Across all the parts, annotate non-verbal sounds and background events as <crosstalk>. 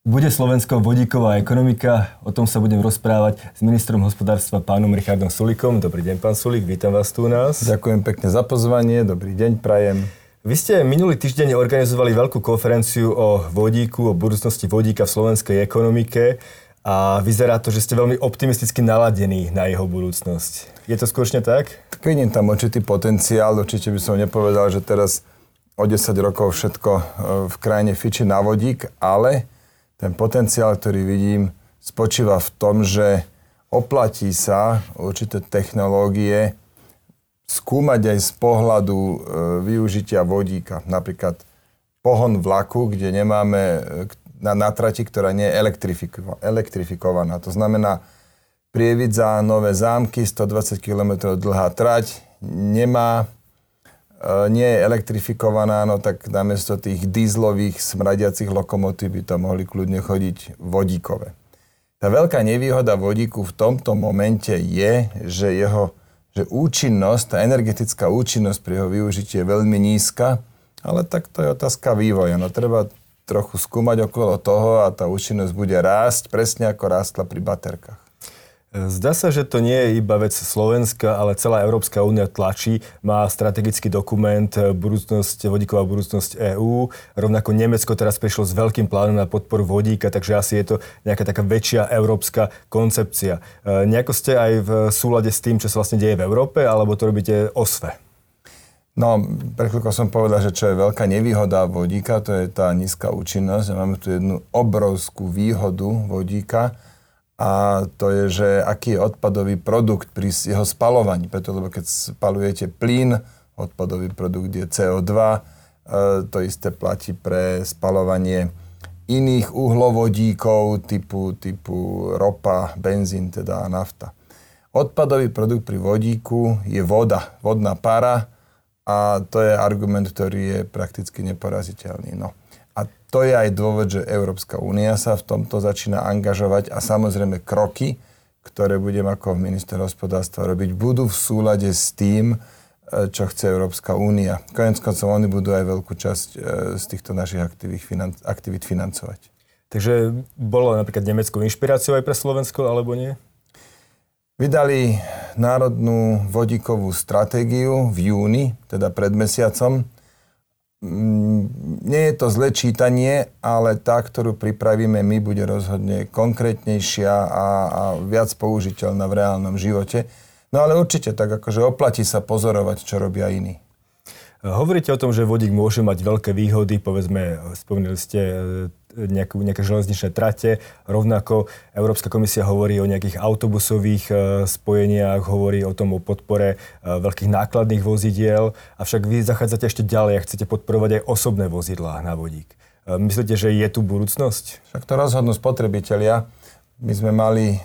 Bude Slovensko vodíková ekonomika? O tom sa budem rozprávať s ministrom hospodárstva pánom Richardom Sulikom. Dobrý deň, pán Sulik, vítam vás tu u nás. Ďakujem pekne za pozvanie, dobrý deň, prajem. Vy ste minulý týždeň organizovali veľkú konferenciu o vodíku, o budúcnosti vodíka v slovenskej ekonomike a vyzerá to, že ste veľmi optimisticky naladení na jeho budúcnosť. Je to skutočne tak? Vidím tam určitý potenciál, určite by som nepovedal, že teraz o 10 rokov všetko e, v krajine fiči na vodík, ale ten potenciál, ktorý vidím, spočíva v tom, že oplatí sa určité technológie skúmať aj z pohľadu e, využitia vodíka. Napríklad pohon vlaku, kde nemáme e, na, na trati, ktorá nie je elektrifiko, elektrifikovaná. To znamená, Prievidza, Nové zámky, 120 km dlhá trať, nemá nie je elektrifikovaná, no tak namiesto tých dízlových smradiacich lokomotív by to mohli kľudne chodiť vodíkové. Tá veľká nevýhoda vodíku v tomto momente je, že jeho že účinnosť, tá energetická účinnosť pri jeho využití je veľmi nízka, ale tak to je otázka vývoja. No treba trochu skúmať okolo toho a tá účinnosť bude rásť, presne ako rástla pri baterkách. Zdá sa, že to nie je iba vec Slovenska, ale celá Európska únia tlačí, má strategický dokument eh, budúcnosť, vodíková budúcnosť EÚ. Rovnako Nemecko teraz prišlo s veľkým plánom na podporu vodíka, takže asi je to nejaká taká väčšia európska koncepcia. Eh, nejako ste aj v súlade s tým, čo sa vlastne deje v Európe, alebo to robíte osve? No, pre som povedal, že čo je veľká nevýhoda vodíka, to je tá nízka účinnosť. Máme tu jednu obrovskú výhodu vodíka, a to je, že aký je odpadový produkt pri jeho spalovaní. Preto, lebo keď spalujete plyn, odpadový produkt je CO2, e, to isté platí pre spalovanie iných uhlovodíkov typu, typu ropa, benzín teda nafta. Odpadový produkt pri vodíku je voda, vodná para a to je argument, ktorý je prakticky neporaziteľný. No to je aj dôvod, že Európska únia sa v tomto začína angažovať a samozrejme kroky, ktoré budem ako minister hospodárstva robiť, budú v súlade s tým, e, čo chce Európska únia. Konec koncov oni budú aj veľkú časť e, z týchto našich aktivít, financovať. Takže bolo napríklad Nemecko inšpiráciou aj pre Slovensko, alebo nie? Vydali národnú vodíkovú stratégiu v júni, teda pred mesiacom. Mm, nie je to zlé čítanie, ale tá, ktorú pripravíme my, bude rozhodne konkrétnejšia a, a viac použiteľná v reálnom živote. No ale určite tak, akože oplatí sa pozorovať, čo robia iní. Hovoríte o tom, že vodík môže mať veľké výhody, povedzme, spomínali ste e, nejakú, nejaké železničné trate. Rovnako Európska komisia hovorí o nejakých autobusových e, spojeniach, hovorí o tom o podpore e, veľkých nákladných vozidiel, avšak vy zachádzate ešte ďalej a chcete podporovať aj osobné vozidlá na vodík. Myslíte, že je tu budúcnosť? Však to rozhodnú spotrebitelia. My sme mali e,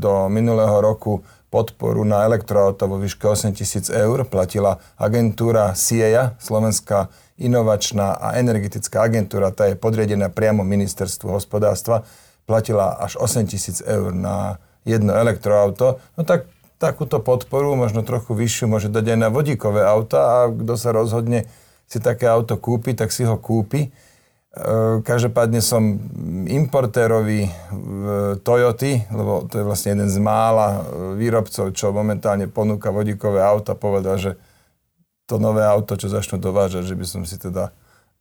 do minulého roku podporu na elektroauto vo výške 8 tisíc eur. Platila agentúra SIEA, Slovenská inovačná a energetická agentúra, tá je podriadená priamo ministerstvu hospodárstva, platila až 8 tisíc eur na jedno elektroauto. No tak takúto podporu, možno trochu vyššiu, môže dať aj na vodíkové auta a kto sa rozhodne si také auto kúpi, tak si ho kúpi. E, každopádne som importérovi Toyoty, lebo to je vlastne jeden z mála e, výrobcov, čo momentálne ponúka vodíkové auta, povedal, že to nové auto, čo začnú dovážať, že by som si teda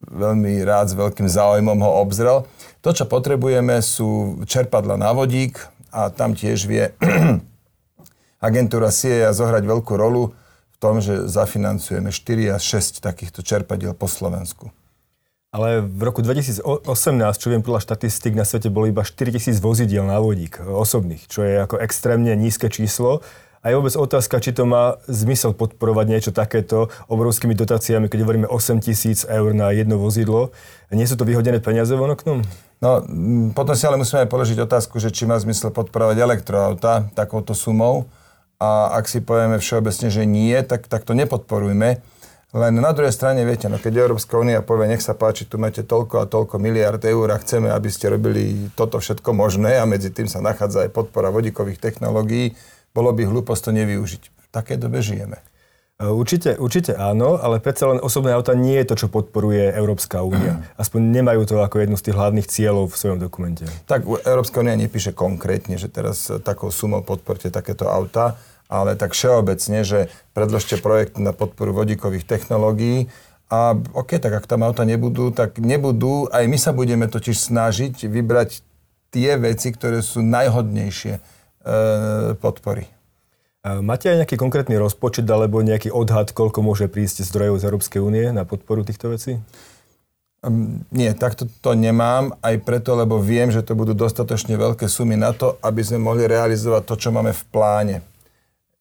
veľmi rád s veľkým záujmom ho obzrel. To, čo potrebujeme, sú čerpadla na vodík a tam tiež vie <clears throat> agentúra SIEA zohrať veľkú rolu v tom, že zafinancujeme 4 až 6 takýchto čerpadiel po Slovensku. Ale v roku 2018, čo viem podľa štatistik, na svete bolo iba 4000 vozidiel na vodík osobných, čo je ako extrémne nízke číslo. A je vôbec otázka, či to má zmysel podporovať niečo takéto obrovskými dotáciami, keď hovoríme 8 tisíc eur na jedno vozidlo. Nie sú to vyhodené peniaze von oknom? No, potom si ale musíme aj položiť otázku, že či má zmysel podporovať elektroauta takouto sumou. A ak si povieme všeobecne, že nie, tak, tak to nepodporujme. Len na druhej strane, viete, no keď Európska únia povie, nech sa páči, tu máte toľko a toľko miliard eur a chceme, aby ste robili toto všetko možné a medzi tým sa nachádza aj podpora vodíkových technológií, bolo by hlúposť to nevyužiť. V takej dobe žijeme. Určite, určite áno, ale predsa len osobné auta nie je to, čo podporuje Európska únia. <clears throat> Aspoň nemajú to ako jednu z tých hlavných cieľov v svojom dokumente. Tak Európska únia nepíše konkrétne, že teraz takou sumou podporte takéto auta, ale tak všeobecne, že predložte projekt na podporu vodíkových technológií a OK, tak ak tam auta nebudú, tak nebudú. Aj my sa budeme totiž snažiť vybrať tie veci, ktoré sú najhodnejšie e, podpory. Máte aj nejaký konkrétny rozpočet alebo nejaký odhad, koľko môže prísť zdrojov z Európskej únie na podporu týchto vecí? Um, nie, takto to nemám, aj preto, lebo viem, že to budú dostatočne veľké sumy na to, aby sme mohli realizovať to, čo máme v pláne.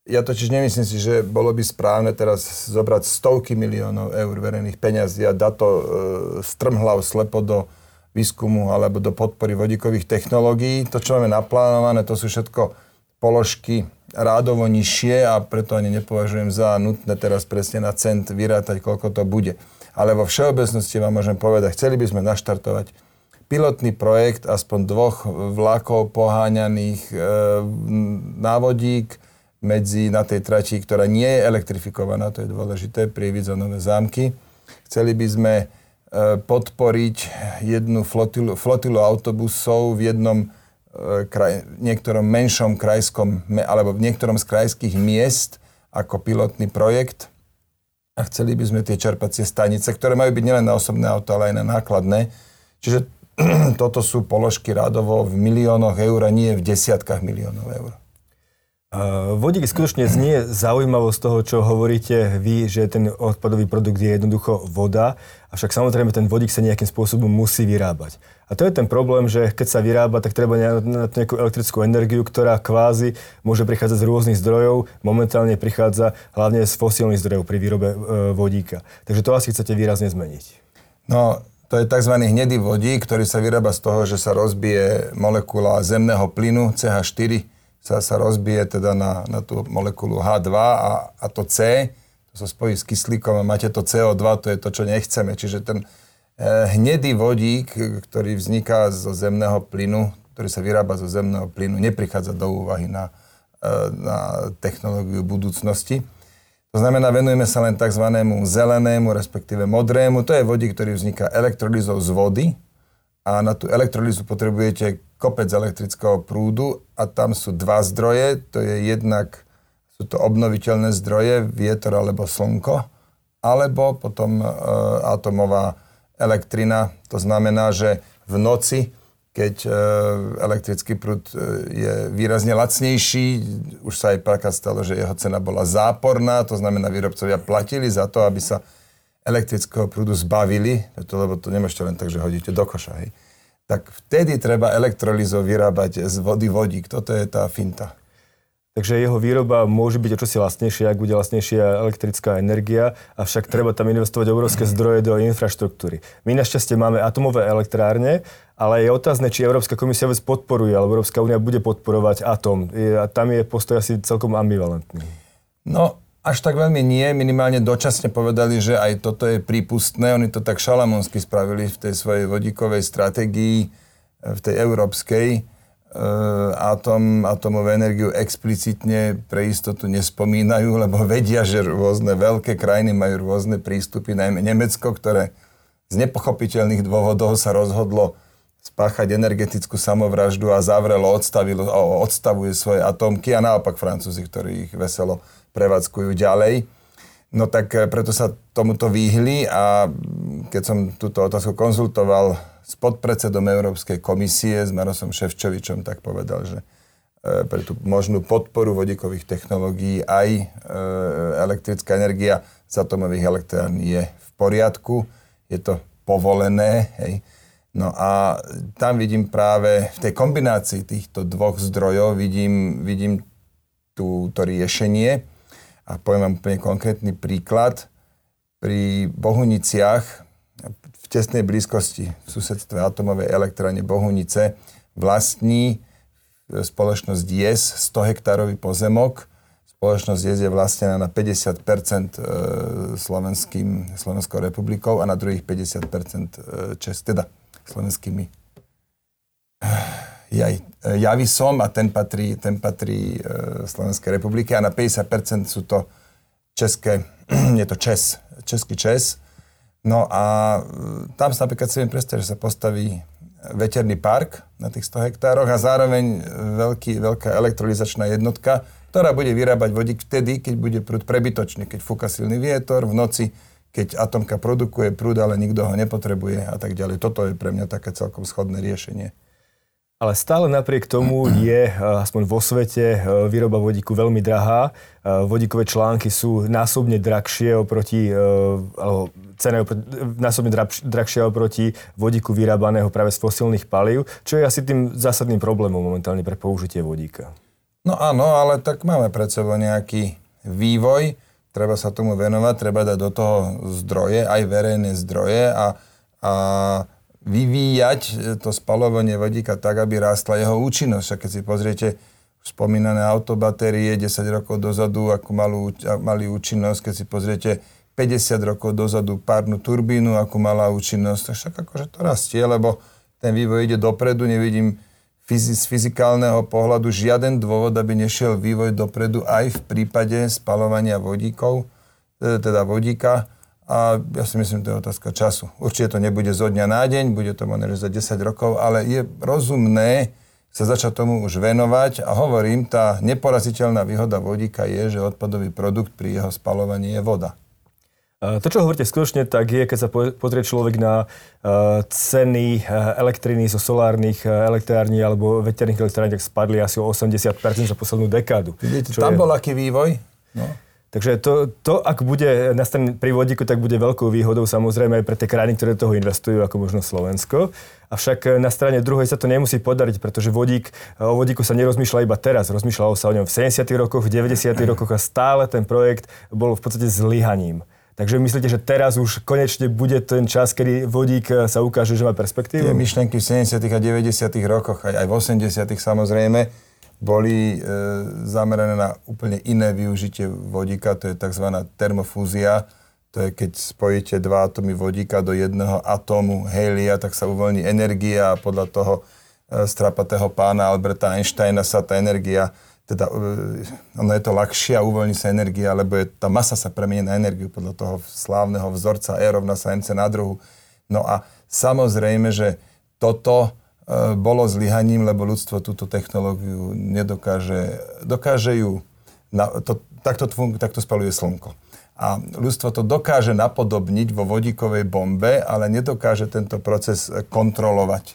Ja totiž nemyslím si, že bolo by správne teraz zobrať stovky miliónov eur verejných peňazí a dať to e, strmhlav slepo do výskumu alebo do podpory vodíkových technológií. To, čo máme naplánované, to sú všetko položky rádovo nižšie a preto ani nepovažujem za nutné teraz presne na cent vyrátať, koľko to bude. Ale vo všeobecnosti vám môžem povedať, chceli by sme naštartovať pilotný projekt aspoň dvoch vlakov poháňaných e, návodík medzi, na tej trati, ktorá nie je elektrifikovaná, to je dôležité, pri Nové zámky. Chceli by sme e, podporiť jednu flotilu, flotilu autobusov v jednom E, kraj, niektorom menšom krajskom, alebo v niektorom z krajských miest ako pilotný projekt. A chceli by sme tie čerpacie stanice, ktoré majú byť nielen na osobné auto, ale aj na nákladné. Čiže <clears throat> toto sú položky radovo v miliónoch eur a nie v desiatkách miliónov eur. Vodík skutočne znie zaujímavo z toho, čo hovoríte vy, že ten odpadový produkt je jednoducho voda, avšak samozrejme ten vodík sa nejakým spôsobom musí vyrábať. A to je ten problém, že keď sa vyrába, tak treba na nejakú elektrickú energiu, ktorá kvázi môže prichádzať z rôznych zdrojov, momentálne prichádza hlavne z fosílnych zdrojov pri výrobe e, vodíka. Takže to asi chcete výrazne zmeniť. No, to je tzv. hnedý vodík, ktorý sa vyrába z toho, že sa rozbije molekula zemného plynu CH4 sa, sa rozbije teda na, na tú molekulu H2 a, a to C, to sa spojí s kyslíkom a máte to CO2, to je to, čo nechceme. Čiže ten e, hnedý vodík, ktorý vzniká zo zemného plynu, ktorý sa vyrába zo zemného plynu, neprichádza do úvahy na, e, na technológiu budúcnosti. To znamená, venujeme sa len tzv. zelenému, respektíve modrému. To je vodík, ktorý vzniká elektrolizou z vody a na tú elektrolízu potrebujete kopec elektrického prúdu a tam sú dva zdroje. To je jednak, sú to obnoviteľné zdroje, vietor alebo slnko, alebo potom e, atomová elektrina. To znamená, že v noci, keď e, elektrický prúd e, je výrazne lacnejší, už sa aj preká stalo, že jeho cena bola záporná, to znamená, výrobcovia platili za to, aby sa elektrického prúdu zbavili, to, lebo to nemôžete len tak, že hodíte do koša. Hej tak vtedy treba elektrolizov vyrábať z vody vodík. Toto je tá finta. Takže jeho výroba môže byť o čosi lacnejšia, ak bude lacnejšia elektrická energia, avšak treba tam investovať obrovské zdroje do infraštruktúry. My našťastie máme atomové elektrárne, ale je otázne, či Európska komisia vôbec podporuje, alebo Európska únia bude podporovať atom. A tam je postoj asi celkom ambivalentný. No, až tak veľmi nie, minimálne dočasne povedali, že aj toto je prípustné. Oni to tak šalamonsky spravili v tej svojej vodíkovej stratégii, e, v tej európskej. E, atom, atomovú energiu explicitne pre istotu nespomínajú, <laughs> lebo vedia, že rôzne veľké krajiny majú rôzne prístupy, najmä Nemecko, ktoré z nepochopiteľných dôvodov sa rozhodlo spáchať energetickú samovraždu a zavrelo, odstavilo, odstavuje svoje atomky a naopak Francúzi, ktorí ich veselo prevádzkujú ďalej. No tak eh, preto sa tomuto vyhli a keď som túto otázku konzultoval s podpredsedom Európskej komisie, s Marosom Ševčovičom, tak povedal, že eh, pre tú možnú podporu vodíkových technológií aj eh, elektrická energia z atomových elektrární je v poriadku, je to povolené. Hej. No a tam vidím práve v tej kombinácii týchto dvoch zdrojov vidím, vidím tú, to riešenie. A poviem vám úplne konkrétny príklad. Pri Bohuniciach, v tesnej blízkosti v susedstve atomovej elektrárne Bohunice, vlastní spoločnosť JES 100 hektárový pozemok. Spoločnosť JES je vlastnená na 50 e, slovenským, Slovenskou republikou a na druhých 50 e, čest, teda slovenskými jaj, e, som a ten patrí, ten patrí e, Slovenskej republike a na 50% sú to české, <clears throat> je to Čes, český Čes. No a tam sa napríklad si viem predstaviť, že sa postaví veterný park na tých 100 hektároch a zároveň veľký, veľká elektrolizačná jednotka, ktorá bude vyrábať vodík vtedy, keď bude prúd prebytočný, keď fúka silný vietor, v noci, keď atomka produkuje prúd, ale nikto ho nepotrebuje a tak ďalej. Toto je pre mňa také celkom schodné riešenie. Ale stále napriek tomu <clears throat> je, aspoň vo svete, výroba vodíku veľmi drahá. Vodíkové články sú násobne drahšie oproti, alebo cena je násobne drahšia oproti vodíku vyrábaného práve z fosílnych palív, čo je asi tým zásadným problémom momentálne pre použitie vodíka. No áno, ale tak máme pred sebou nejaký vývoj, treba sa tomu venovať, treba dať do toho zdroje, aj verejné zdroje a, a vyvíjať to spalovanie vodíka tak, aby rástla jeho účinnosť. A keď si pozriete spomínané autobatérie 10 rokov dozadu, ako malú, mali účinnosť, keď si pozriete 50 rokov dozadu párnu turbínu, ako malá účinnosť, tak však akože to rastie, lebo ten vývoj ide dopredu, nevidím z fyzikálneho pohľadu žiaden dôvod, aby nešiel vývoj dopredu aj v prípade spalovania vodíkov, e, teda vodíka. A ja si myslím, to je otázka času. Určite to nebude zo dňa na deň, bude to možno za 10 rokov, ale je rozumné sa začať tomu už venovať a hovorím, tá neporaziteľná výhoda vodíka je, že odpadový produkt pri jeho spalovaní je voda. To, čo hovoríte skutočne, tak je, keď sa pozrie človek na ceny elektriny zo solárnych elektrární alebo veterných elektrární, tak spadli asi o 80% za poslednú dekádu. Vidíte, tam je... bol aký vývoj? No. Takže to, to, ak bude nastavené pri vodíku, tak bude veľkou výhodou samozrejme aj pre tie krajiny, ktoré do toho investujú, ako možno Slovensko. Avšak na strane druhej sa to nemusí podariť, pretože vodík, o vodíku sa nerozmýšľa iba teraz. Rozmýšľalo sa o ňom v 70. rokoch, v 90. rokoch a stále ten projekt bol v podstate zlyhaním. Takže myslíte, že teraz už konečne bude ten čas, kedy vodík sa ukáže, že má perspektívu? Tie myšlenky v 70. a 90. rokoch, aj v 80. samozrejme, boli e, zamerané na úplne iné využitie vodíka, to je tzv. termofúzia. To je, keď spojíte dva atómy vodíka do jedného atómu helia, tak sa uvoľní energia a podľa toho e, strapatého pána Alberta Einsteina sa tá energia, teda e, ono je to ľahšie a uvoľní sa energia, lebo je, tá masa sa premenie na energiu podľa toho slávneho vzorca E rovná sa mc na druhu. No a samozrejme, že toto E, bolo zlyhaním, lebo ľudstvo túto technológiu nedokáže, dokáže ju, na, to, takto, takto spaluje slnko. A ľudstvo to dokáže napodobniť vo vodíkovej bombe, ale nedokáže tento proces kontrolovať.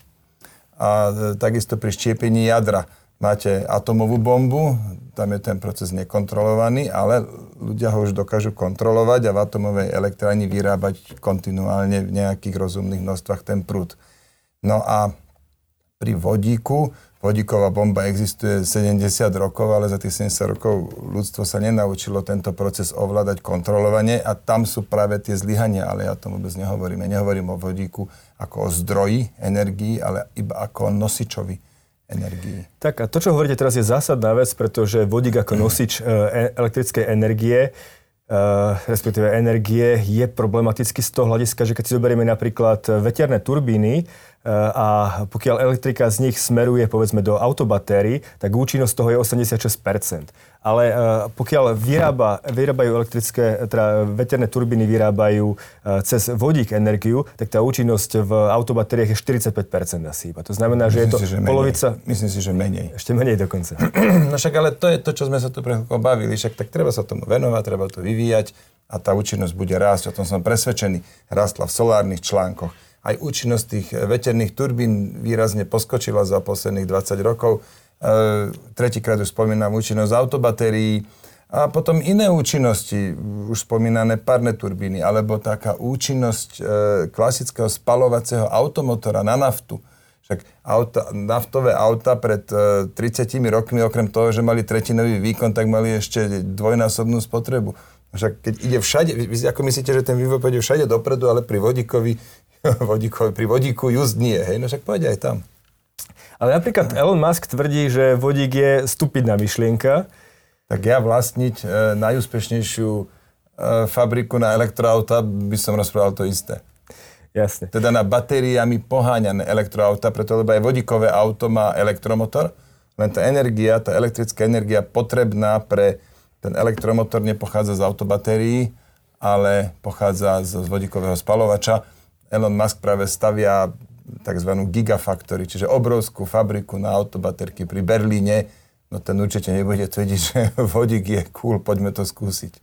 A e, takisto pri štiepení jadra máte atomovú bombu, tam je ten proces nekontrolovaný, ale ľudia ho už dokážu kontrolovať a v atomovej elektrárni vyrábať kontinuálne v nejakých rozumných množstvách ten prúd. No a pri vodíku. Vodíková bomba existuje 70 rokov, ale za tých 70 rokov ľudstvo sa nenaučilo tento proces ovládať kontrolovanie a tam sú práve tie zlyhania, ale ja tomu vôbec nehovorím. Ja nehovorím o vodíku ako o zdroji energii, ale iba ako o nosičovi energii. Tak a to, čo hovoríte teraz, je zásadná vec, pretože vodík ako <clears throat> nosič e, elektrickej energie Uh, respektíve energie, je problematický z toho hľadiska, že keď si zoberieme napríklad veterné turbíny, a pokiaľ elektrika z nich smeruje povedzme do autobatérií, tak účinnosť toho je 86%. Ale eh, pokiaľ vyrába, vyrábajú elektrické, teda veterné turbíny vyrábajú eh, cez vodík energiu, tak tá účinnosť v autobatériách je 45% asi iba. To znamená, že Myslím je to si, že polovica... Menej. Myslím si, že menej. Ešte menej dokonca. <clears throat> No však ale to je to, čo sme sa tu pre bavili. Však tak treba sa tomu venovať, treba to vyvíjať a tá účinnosť bude rásť. O tom som presvedčený. Rastla v solárnych článkoch aj účinnosť tých veterných turbín výrazne poskočila za posledných 20 rokov. E, tretíkrát už spomínam účinnosť autobatérií a potom iné účinnosti, už spomínané parné turbíny, alebo taká účinnosť e, klasického spalovacieho automotora na naftu. Však auta, naftové auta pred e, 30 rokmi, okrem toho, že mali tretinový výkon, tak mali ešte dvojnásobnú spotrebu. Však keď ide všade, vy ako myslíte, že ten vývoj pôjde všade dopredu, ale pri vodíkovi <laughs> vodíko, pri vodíku just nie, hej, no však povedia aj tam. Ale napríklad Elon Musk tvrdí, že vodík je stupidná myšlienka. Tak ja vlastniť e, najúspešnejšiu e, fabriku na elektroauta by som rozprával to isté. Jasne. Teda na batériami poháňané elektroauta, preto lebo aj vodíkové auto má elektromotor, len tá energia, tá elektrická energia potrebná pre ten elektromotor nepochádza z autobatérií, ale pochádza z vodíkového spalovača. Elon Musk práve stavia tzv. gigafactory, čiže obrovskú fabriku na autobaterky pri Berlíne. No ten určite nebude tvrdiť, <laughs> že vodík je cool, poďme to skúsiť.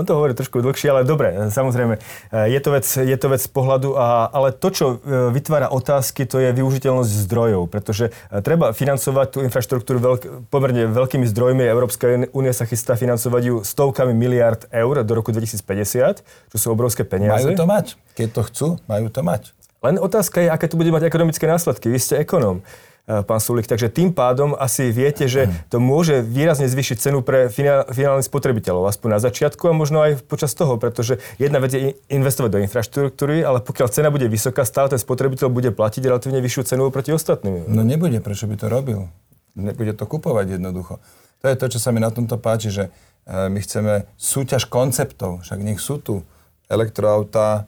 On to hovorí trošku dlhšie, ale dobre, samozrejme, je to vec, je to vec pohľadu, a, ale to, čo e, vytvára otázky, to je využiteľnosť zdrojov, pretože e, treba financovať tú infraštruktúru veľk, pomerne veľkými zdrojmi. Európska únia sa chystá financovať ju stovkami miliard eur do roku 2050, čo sú obrovské peniaze. Majú to mať. Keď to chcú, majú to mať. Len otázka je, aké to bude mať ekonomické následky. Vy ste ekonóm. Eh, pán Sulik. Takže tým pádom asi viete, že to môže výrazne zvýšiť cenu pre finálnych spotrebiteľov, aspoň na začiatku a možno aj počas toho, pretože jedna vec je investovať do infraštruktúry, ale pokiaľ cena bude vysoká, stále ten spotrebiteľ bude platiť relatívne vyššiu cenu oproti ostatným. No nebude, prečo by to robil? Nebude to kupovať jednoducho. To je to, čo sa mi na tomto páči, že eh, my chceme súťaž konceptov, však nech sú tu elektroauta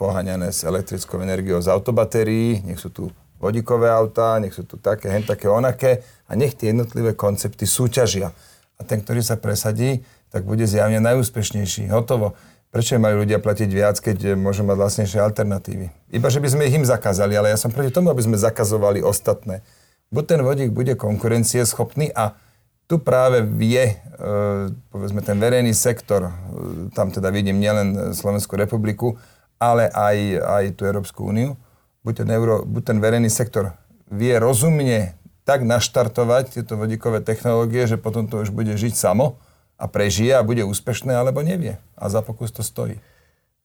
poháňané s elektrickou energiou z autobatérií, nech sú tu vodíkové autá, nech sú tu také, hen také, onaké a nech tie jednotlivé koncepty súťažia. A ten, ktorý sa presadí, tak bude zjavne najúspešnejší. Hotovo. Prečo mali ľudia platiť viac, keď môžu mať vlastnejšie alternatívy? Iba, že by sme ich im zakázali, ale ja som proti tomu, aby sme zakazovali ostatné. Buď ten vodík bude konkurencieschopný a tu práve vie, e, povedzme, ten verejný sektor, e, tam teda vidím nielen Slovenskú republiku, ale aj, aj tú Európsku úniu, buď ten, euro, buď ten verejný sektor vie rozumne tak naštartovať tieto vodíkové technológie, že potom to už bude žiť samo a prežije a bude úspešné, alebo nevie. A za pokus to stojí.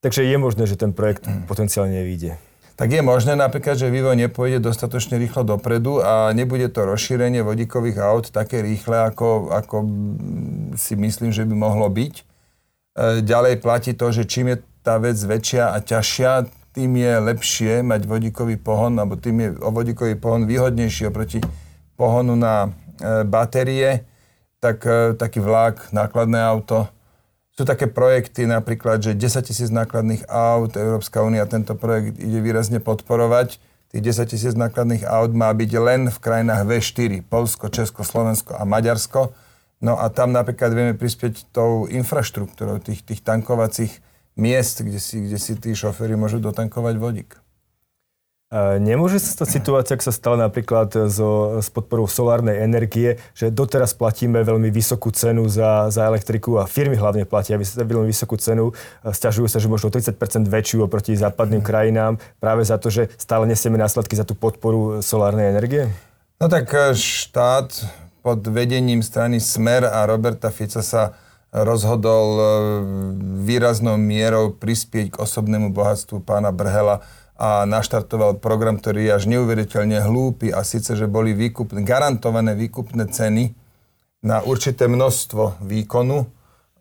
Takže je možné, že ten projekt mm. potenciálne vyjde. Tak je možné napríklad, že vývoj nepôjde dostatočne rýchlo dopredu a nebude to rozšírenie vodíkových aut také rýchle, ako, ako si myslím, že by mohlo byť. E, ďalej platí to, že čím je tá vec väčšia a ťažšia, tým je lepšie mať vodíkový pohon, alebo tým je vodíkový pohon výhodnejší oproti pohonu na e, batérie, tak e, taký vlak, nákladné auto. Sú také projekty napríklad, že 10 tisíc nákladných aut, Európska únia tento projekt ide výrazne podporovať. Tých 10 tisíc nákladných aut má byť len v krajinách V4, Polsko, Česko, Slovensko a Maďarsko. No a tam napríklad vieme prispieť tou infraštruktúrou tých, tých tankovacích miest, kde si, kde si tí šoféry môžu dotankovať vodík. Nemôže sa stať situácia, ak sa stala napríklad so, s podporou solárnej energie, že doteraz platíme veľmi vysokú cenu za, za elektriku a firmy hlavne platia veľmi vysokú cenu, stiažujú sa, že možno 30% väčšiu oproti západným mm. krajinám práve za to, že stále nesieme následky za tú podporu solárnej energie? No tak e, štát pod vedením strany Smer a Roberta Fica sa rozhodol e, výraznou mierou prispieť k osobnému bohatstvu pána Brhela a naštartoval program, ktorý je až neuveriteľne hlúpy a síce, že boli výkupné, garantované výkupné ceny na určité množstvo výkonu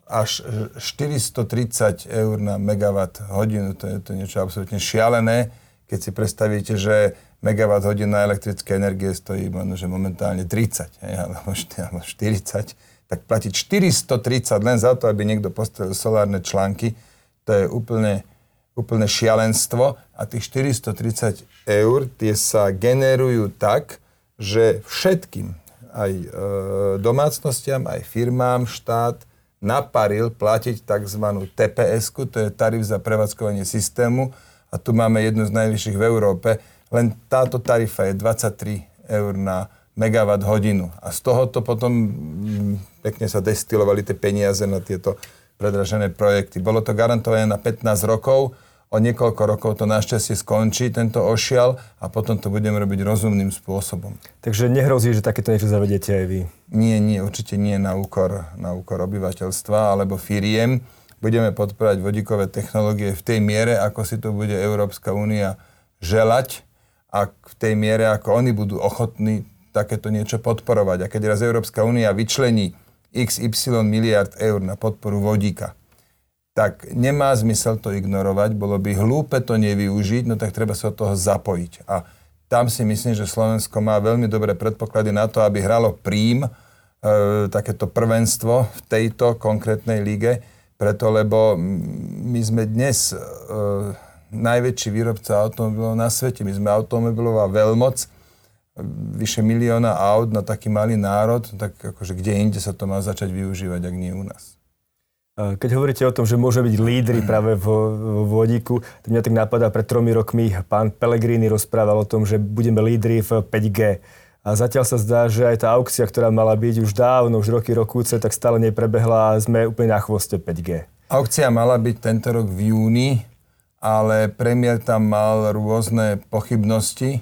až 430 eur na megawatt hodinu. To je to niečo absolútne šialené, keď si predstavíte, že megawatt hodina elektrické energie stojí že momentálne 30 hej, alebo 40 tak platiť 430 len za to, aby niekto postavil solárne články, to je úplne, úplne šialenstvo. A tých 430 eur, tie sa generujú tak, že všetkým, aj e, domácnostiam, aj firmám, štát naparil platiť tzv. tps to je tarif za prevádzkovanie systému a tu máme jednu z najvyšších v Európe. Len táto tarifa je 23 eur na megawatt hodinu. A z tohoto potom mm, pekne sa destilovali tie peniaze na tieto predražené projekty. Bolo to garantované na 15 rokov, o niekoľko rokov to našťastie skončí, tento ošial, a potom to budeme robiť rozumným spôsobom. Takže nehrozí, že takéto niečo zavedete aj vy? Nie, nie, určite nie na úkor, na úkor obyvateľstva alebo firiem. Budeme podporovať vodíkové technológie v tej miere, ako si to bude Európska únia želať a v tej miere, ako oni budú ochotní takéto niečo podporovať. A keď raz Európska únia vyčlení XY miliard eur na podporu vodíka, tak nemá zmysel to ignorovať, bolo by hlúpe to nevyužiť, no tak treba sa od toho zapojiť. A tam si myslím, že Slovensko má veľmi dobré predpoklady na to, aby hralo prím e, takéto prvenstvo v tejto konkrétnej lige, preto lebo my sme dnes e, najväčší výrobca automobilov na svete, my sme automobilová veľmoc, vyše milióna aut na taký malý národ, tak akože kde inde sa to má začať využívať, ak nie u nás. Keď hovoríte o tom, že môže byť lídry práve vo, vo vodíku, to mňa tak napadá, pred tromi rokmi pán Pellegrini rozprával o tom, že budeme lídry v 5G. A zatiaľ sa zdá, že aj tá aukcia, ktorá mala byť už dávno, už roky, rokúce, tak stále neprebehla a sme úplne na chvoste 5G. Aukcia mala byť tento rok v júni, ale premiér tam mal rôzne pochybnosti,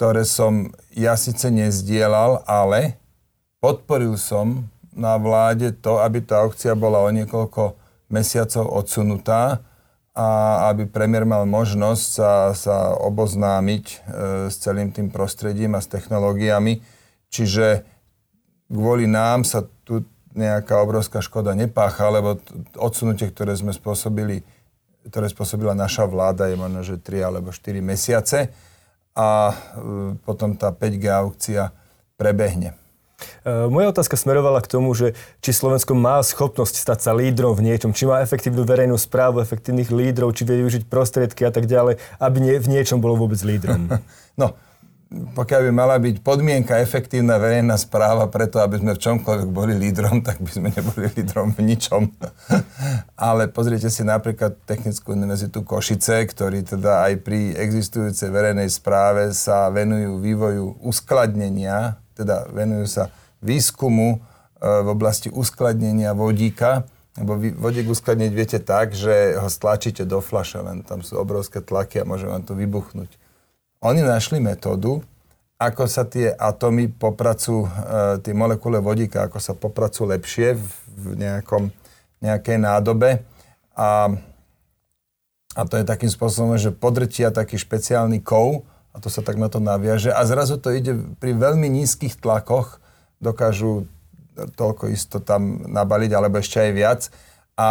ktoré som ja síce nezdielal, ale podporil som na vláde to, aby tá aukcia bola o niekoľko mesiacov odsunutá a aby premiér mal možnosť sa, sa oboznámiť e, s celým tým prostredím a s technológiami. Čiže kvôli nám sa tu nejaká obrovská škoda nepácha, lebo odsunutie, ktoré sme spôsobili, ktoré spôsobila naša vláda, je možno, že 3 alebo 4 mesiace a e, potom tá 5G aukcia prebehne. E, moja otázka smerovala k tomu, že či Slovensko má schopnosť stať sa lídrom v niečom, či má efektívnu verejnú správu, efektívnych lídrov, či vie využiť prostriedky a tak ďalej, aby nie, v niečom bolo vôbec lídrom. <laughs> No, pokiaľ by mala byť podmienka efektívna verejná správa preto, aby sme v čomkoľvek boli lídrom, <laughs> tak by sme neboli lídrom v ničom. <laughs> Ale pozrite si napríklad Technickú univerzitu Košice, ktorí teda aj pri existujúcej verejnej správe sa venujú vývoju uskladnenia teda venujú sa výskumu e, v oblasti uskladnenia vodíka, lebo vodík uskladniť viete tak, že ho stlačíte do flaše, len tam sú obrovské tlaky a môže vám to vybuchnúť. Oni našli metódu, ako sa tie atómy popracujú, e, tie molekule vodíka, ako sa popracujú lepšie v nejakom, nejakej nádobe. A, a to je takým spôsobom, že podrtia taký špeciálny kov, a to sa tak na to naviaže a zrazu to ide pri veľmi nízkych tlakoch, dokážu toľko isto tam nabaliť, alebo ešte aj viac. A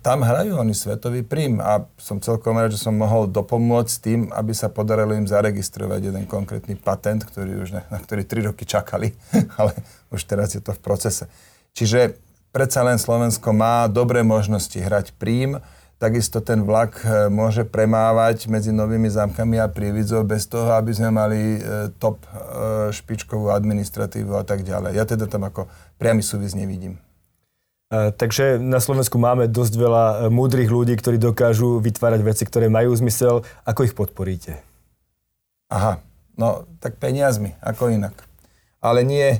tam hrajú oni svetový prím a som celkom rád, že som mohol dopomôcť tým, aby sa podarilo im zaregistrovať jeden konkrétny patent, ktorý už na, na ktorý tri roky čakali, <laughs> ale už teraz je to v procese. Čiže predsa len Slovensko má dobré možnosti hrať prím, Takisto ten vlak e, môže premávať medzi novými zámkami a prievidzou bez toho, aby sme mali e, top e, špičkovú administratívu a tak ďalej. Ja teda tam ako priamy súvis nevidím. Takže na Slovensku máme dosť veľa múdrych ľudí, ktorí dokážu vytvárať veci, ktoré majú zmysel. Ako ich podporíte? Aha, no tak peniazmi, ako inak. Ale nie,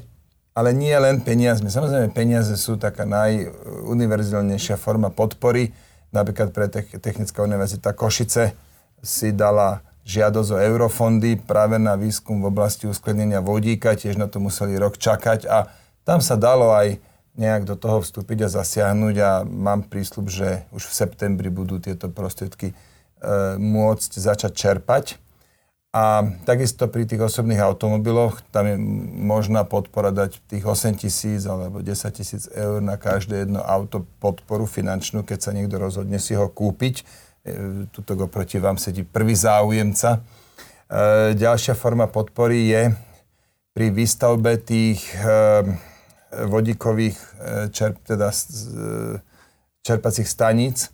ale nie len peniazmi. Samozrejme, peniaze sú taká najuniverzálnejšia forma podpory Napríklad pre Technická univerzita Košice si dala žiadosť o eurofondy práve na výskum v oblasti uskladnenia vodíka, tiež na to museli rok čakať a tam sa dalo aj nejak do toho vstúpiť a zasiahnuť a mám prísľub, že už v septembri budú tieto prostriedky e, môcť začať čerpať. A takisto pri tých osobných automobiloch, tam je možná podpora dať tých 8 tisíc alebo 10 tisíc eur na každé jedno auto podporu finančnú, keď sa niekto rozhodne si ho kúpiť. E, tuto go proti vám sedí prvý záujemca. E, ďalšia forma podpory je pri výstavbe tých e, vodíkových čerp, teda čerpacích staníc,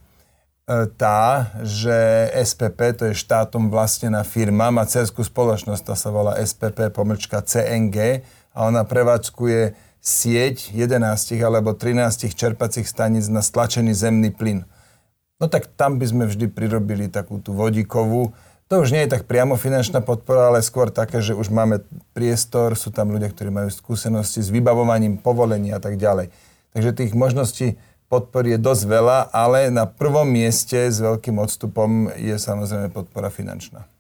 tá, že SPP, to je štátom vlastnená firma, má cerskú spoločnosť, tá sa volá SPP pomlčka CNG a ona prevádzkuje sieť 11 alebo 13 čerpacích staníc na stlačený zemný plyn. No tak tam by sme vždy prirobili takú tú vodíkovú. To už nie je tak priamo finančná podpora, ale skôr také, že už máme priestor, sú tam ľudia, ktorí majú skúsenosti s vybavovaním povolení a tak ďalej. Takže tých možností podpory je dosť veľa, ale na prvom mieste s veľkým odstupom je samozrejme podpora finančná.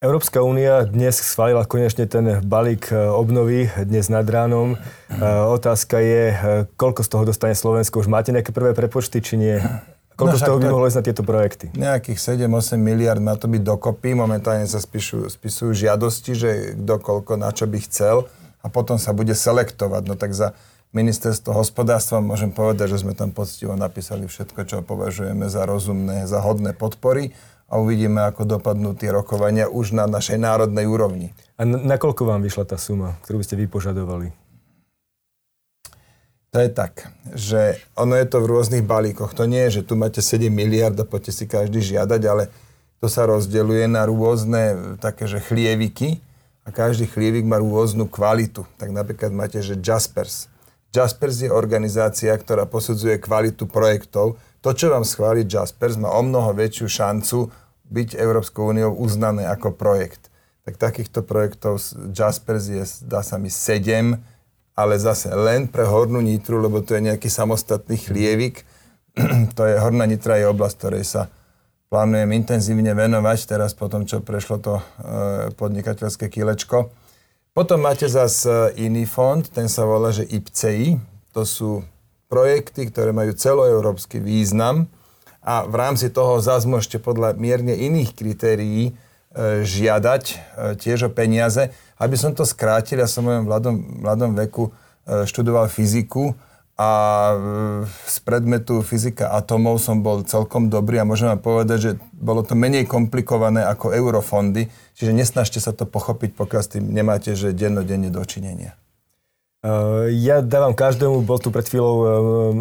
Európska únia dnes schválila konečne ten balík e, obnovy dnes nad ránom. E, otázka je, e, koľko z toho dostane Slovensko. Už máte nejaké prvé prepočty, či nie? Koľko no, z toho by mohlo ísť na tieto projekty? Nejakých 7-8 miliard má to byť dokopy. Momentálne sa spíšu, spisujú žiadosti, že kto koľko na čo by chcel a potom sa bude selektovať. No tak za ministerstvo hospodárstva môžem povedať, že sme tam poctivo napísali všetko, čo považujeme za rozumné, za hodné podpory a uvidíme, ako dopadnú tie rokovania už na našej národnej úrovni. A nakoľko vám vyšla tá suma, ktorú by ste vy požadovali? To je tak, že ono je to v rôznych balíkoch. To nie je, že tu máte 7 miliard a poďte si každý žiadať, ale to sa rozdeľuje na rôzne také, že chlieviky. A každý chlívik má rôznu kvalitu. Tak napríklad máte, že Jaspers. Jaspers je organizácia, ktorá posudzuje kvalitu projektov. To, čo vám schváli Jaspers, má o mnoho väčšiu šancu byť Európskou úniou uznané ako projekt. Tak takýchto projektov Jaspers je, dá sa mi, 7, ale zase len pre Hornú Nitru, lebo to je nejaký samostatný chlievik. <clears throat> to je Horná Nitra je oblasť, ktorej sa plánujem intenzívne venovať teraz po tom, čo prešlo to e, podnikateľské kilečko. Potom máte zase iný fond, ten sa volá, že IPCI. To sú projekty, ktoré majú celoeurópsky význam a v rámci toho zase môžete podľa mierne iných kritérií žiadať e, tiež o peniaze. Aby som to skrátil, ja som v mojom mladom, mladom veku študoval fyziku a z predmetu fyzika atomov som bol celkom dobrý a môžem vám povedať, že bolo to menej komplikované ako eurofondy, čiže nesnažte sa to pochopiť, pokiaľ s tým nemáte, že dennodenne dočinenia. Uh, ja dávam každému, bol tu pred chvíľou,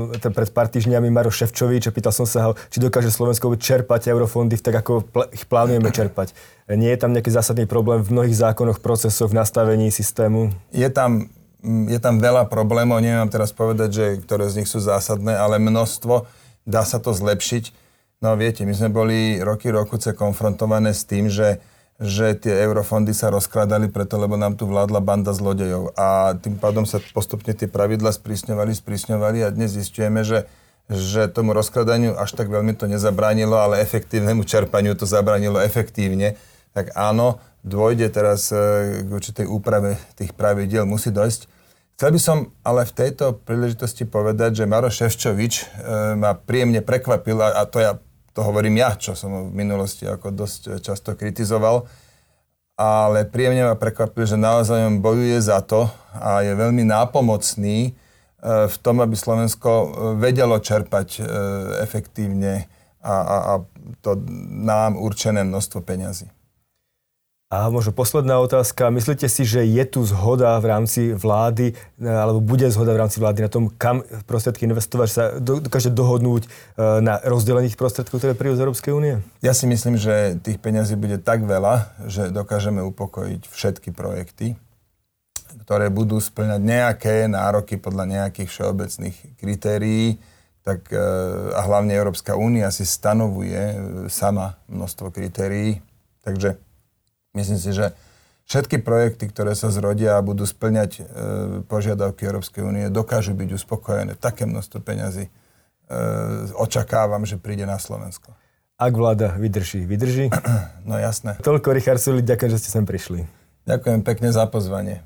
uh, pred pár týždňami Maro Ševčovič a pýtal som sa či dokáže Slovensko čerpať eurofondy tak, ako pl- ich plánujeme čerpať. Nie je tam nejaký zásadný problém v mnohých zákonoch, procesoch, v nastavení systému? Je tam Mm, je tam veľa problémov, neviem teraz povedať, že ktoré z nich sú zásadné, ale množstvo, dá sa to zlepšiť. No viete, my sme boli roky rokuce konfrontované s tým, že, že tie eurofondy sa rozkladali preto, lebo nám tu vládla banda zlodejov a tým pádom sa postupne tie pravidla sprísňovali, sprísňovali a dnes zistujeme, že že tomu rozkladaniu až tak veľmi to nezabránilo, ale efektívnemu čerpaniu to zabránilo efektívne. Tak áno, dôjde teraz e, k určitej úprave tých pravidiel, musí dojsť. Chcel by som ale v tejto príležitosti povedať, že Maro Ševčovič e, ma príjemne prekvapil, a to ja to hovorím ja, čo som v minulosti ako dosť často kritizoval, ale príjemne ma prekvapil, že naozaj on bojuje za to a je veľmi nápomocný e, v tom, aby Slovensko vedelo čerpať efektívne a, a, a to nám určené množstvo peňazí. A možno posledná otázka. Myslíte si, že je tu zhoda v rámci vlády, alebo bude zhoda v rámci vlády na tom, kam prostriedky investovať, sa dokáže dohodnúť e, na rozdelených prostriedkov, ktoré prídu z Európskej únie? Ja si myslím, že tých peňazí bude tak veľa, že dokážeme upokojiť všetky projekty, ktoré budú splňať nejaké nároky podľa nejakých všeobecných kritérií, tak, e, a hlavne Európska únia si stanovuje e, sama množstvo kritérií. Takže Myslím si, že všetky projekty, ktoré sa zrodia a budú splňať e, požiadavky Európskej únie, dokážu byť uspokojené. Také množstvo peňazí e, očakávam, že príde na Slovensko. Ak vláda vydrží, vydrží? <clears throat> No jasné. Toľko, Richard Sulik, ďakujem, že ste sem prišli. Ďakujem pekne za pozvanie.